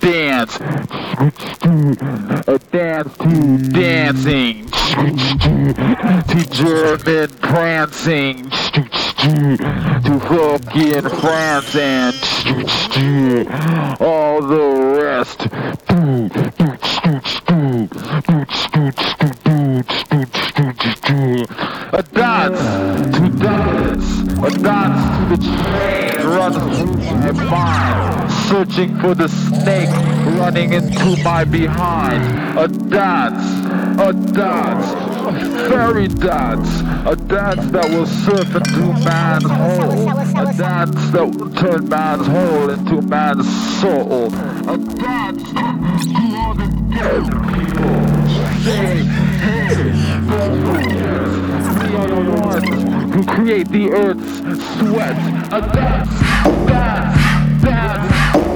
Dance, a dance to dancing, to German prancing, to fucking France and all the searching for the snake running into my behind. A dance, a dance, a fairy dance, a dance that will surf into man's hole, a dance that will turn man's hole into man's soul, a dance to all the dead people. Say, hey, we are the ones who create the earth's sweat. A dance, dance, dance.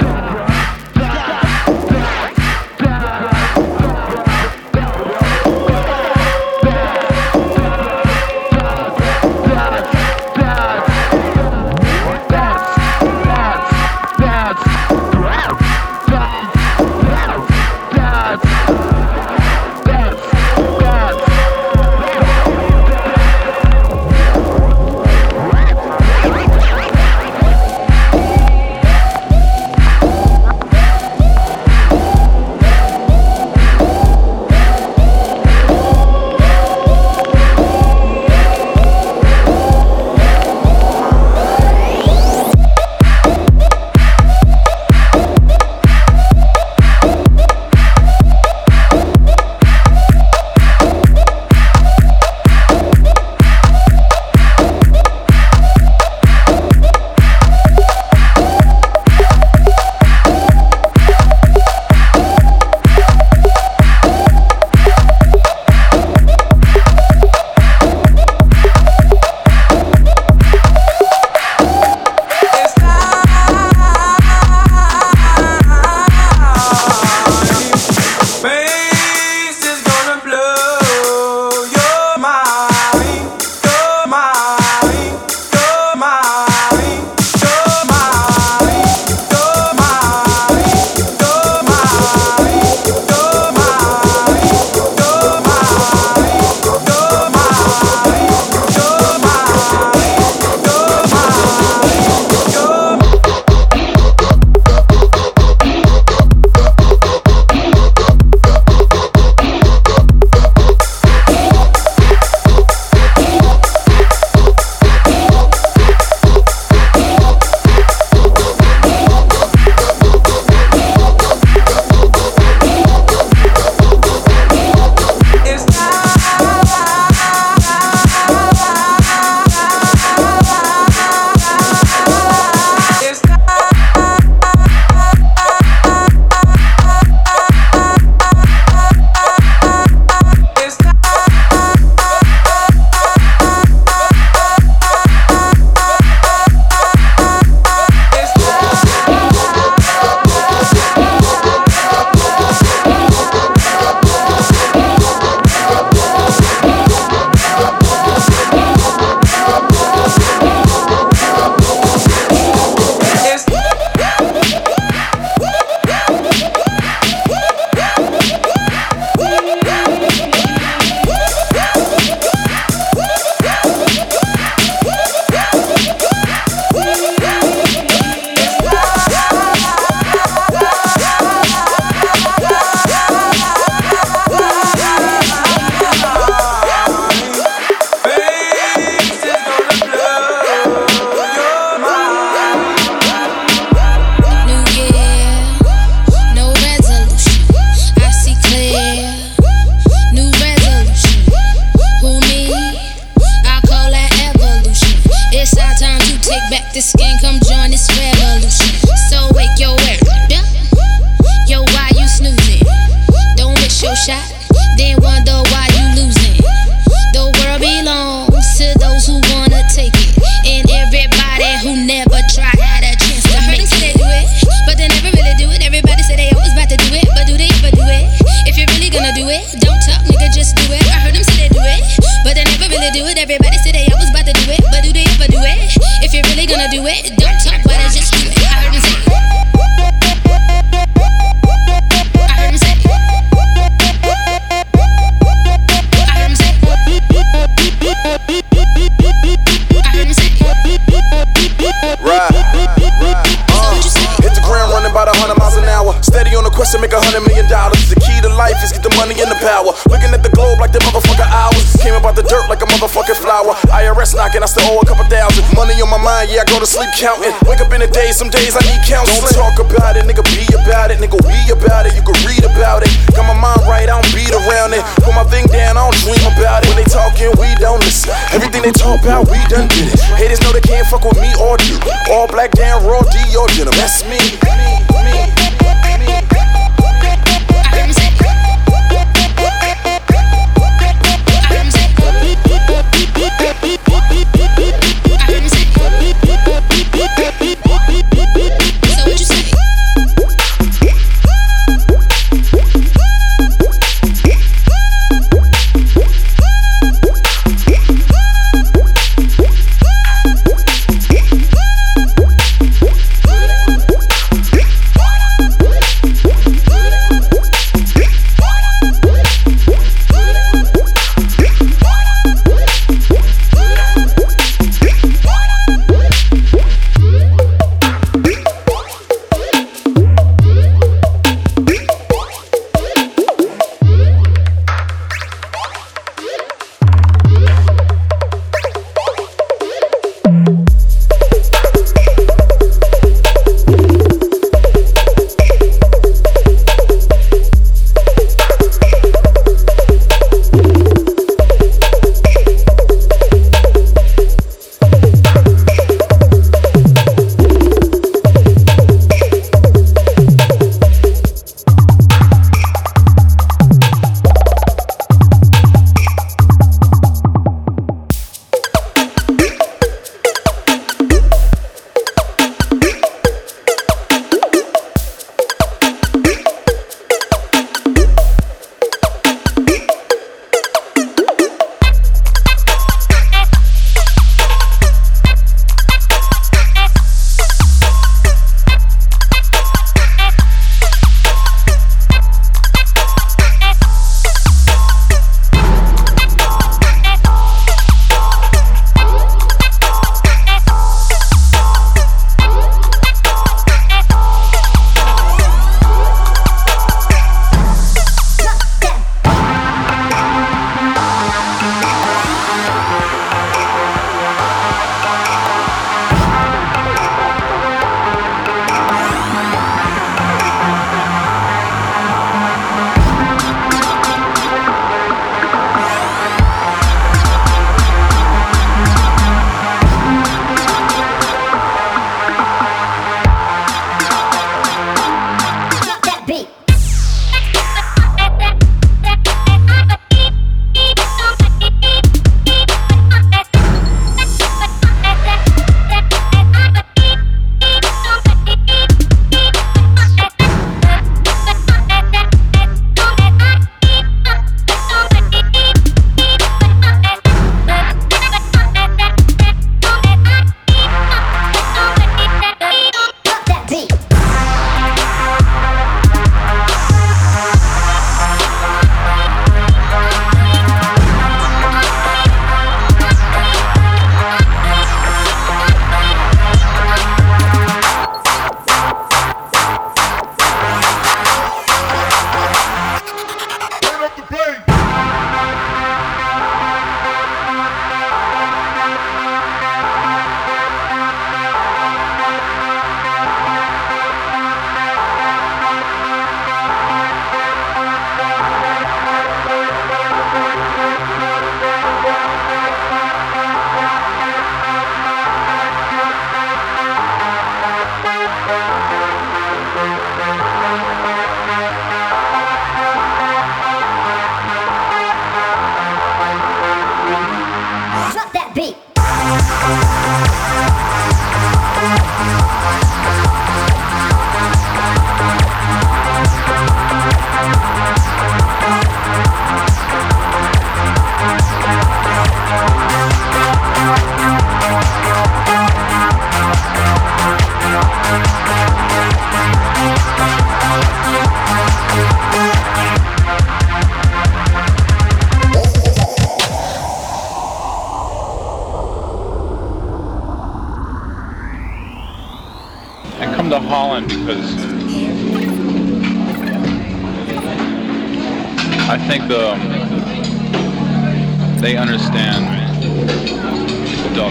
Counting. Wake up in the day, some days I need counseling. Don't talk about it, nigga, be about it. Nigga, we about it, you can read about it. Got my mind right, I don't beat around it. Put my thing down, I don't dream about it. When they talking, we don't listen. Everything they talk about, we done did it. Haters know they can't fuck with me or you. All black down, raw D or denim. That's me, me, me.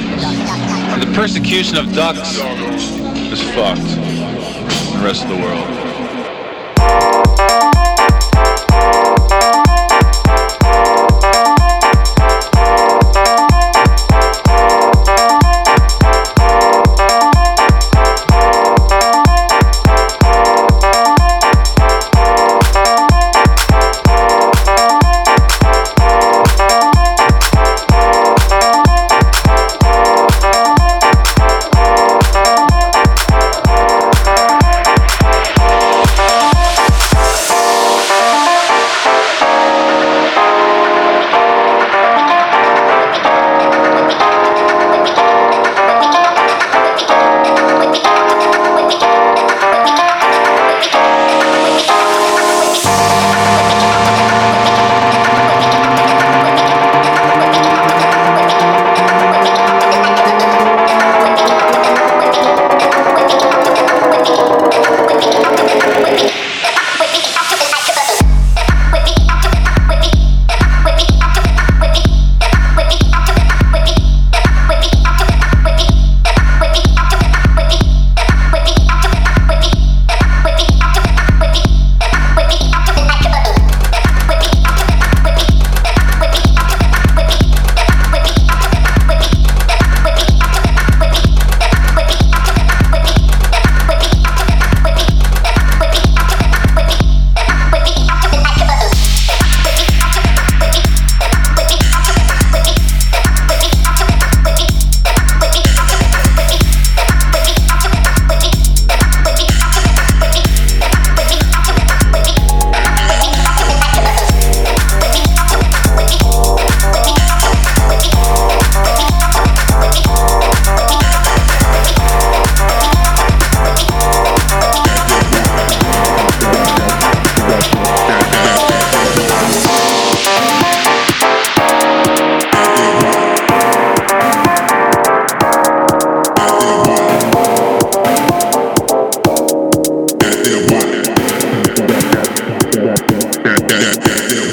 The persecution of ducks is fucked. The rest of the world. that, that, that.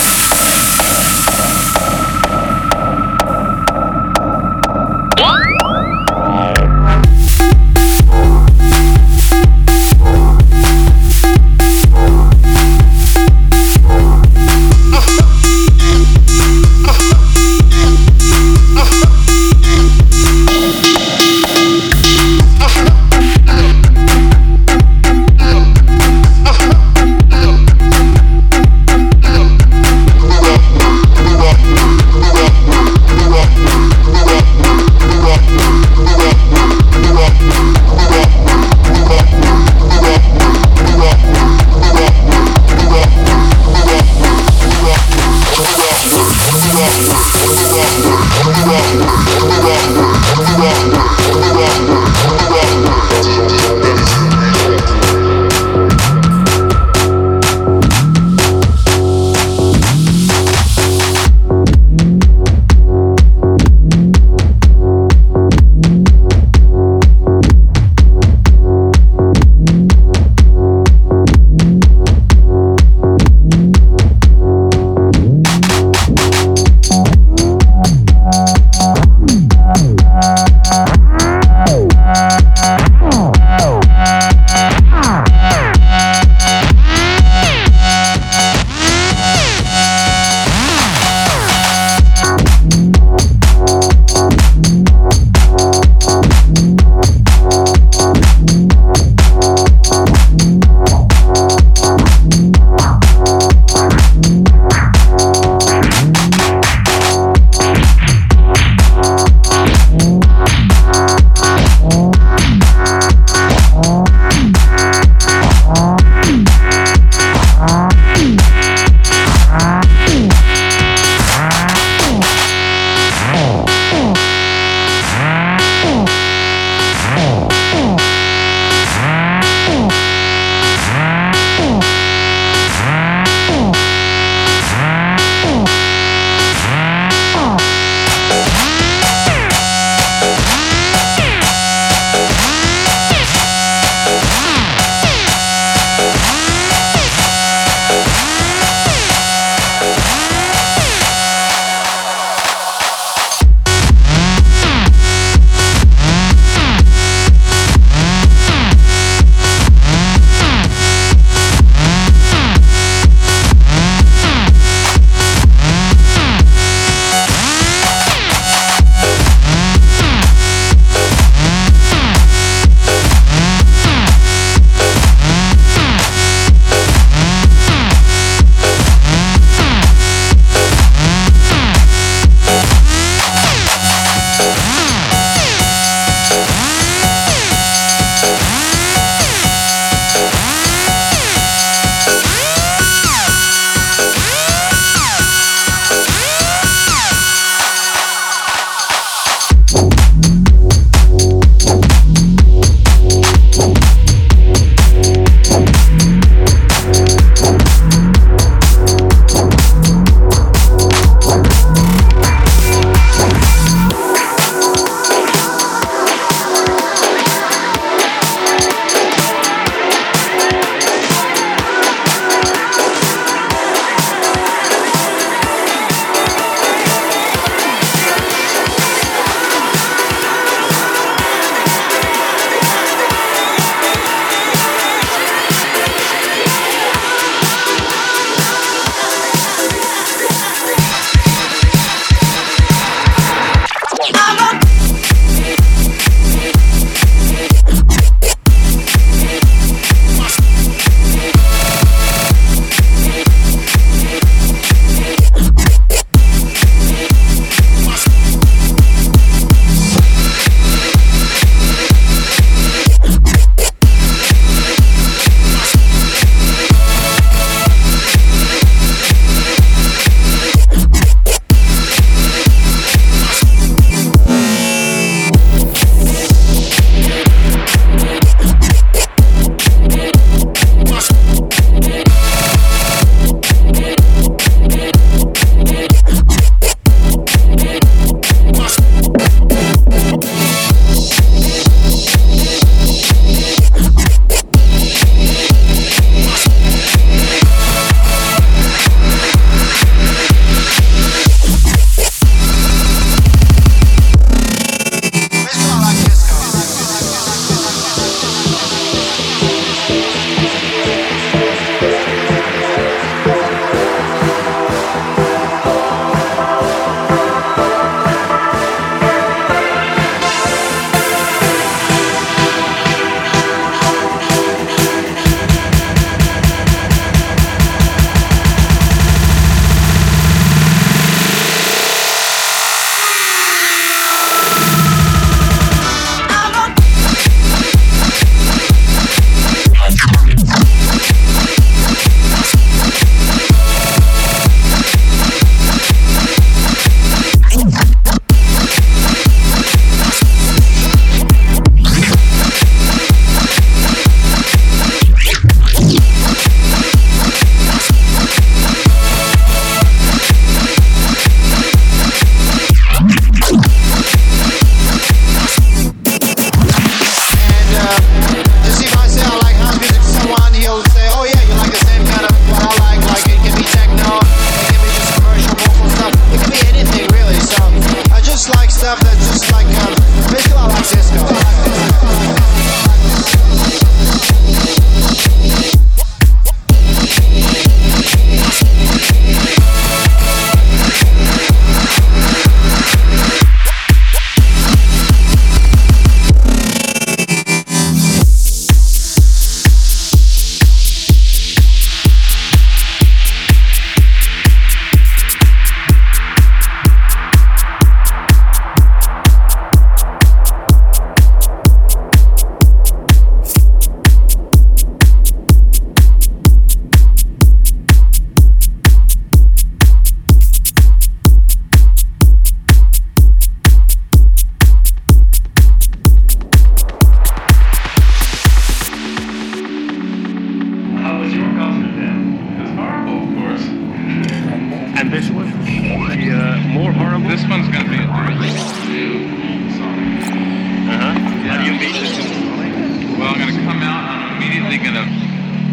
Well, I'm gonna come out and I'm immediately gonna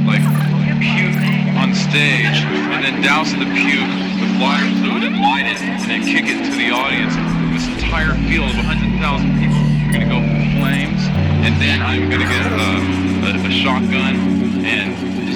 like puke on stage and then douse the puke with water fluid and light it and then kick it to the audience. This entire field of 100,000 people are gonna go flames and then I'm gonna get a, a, a shotgun and.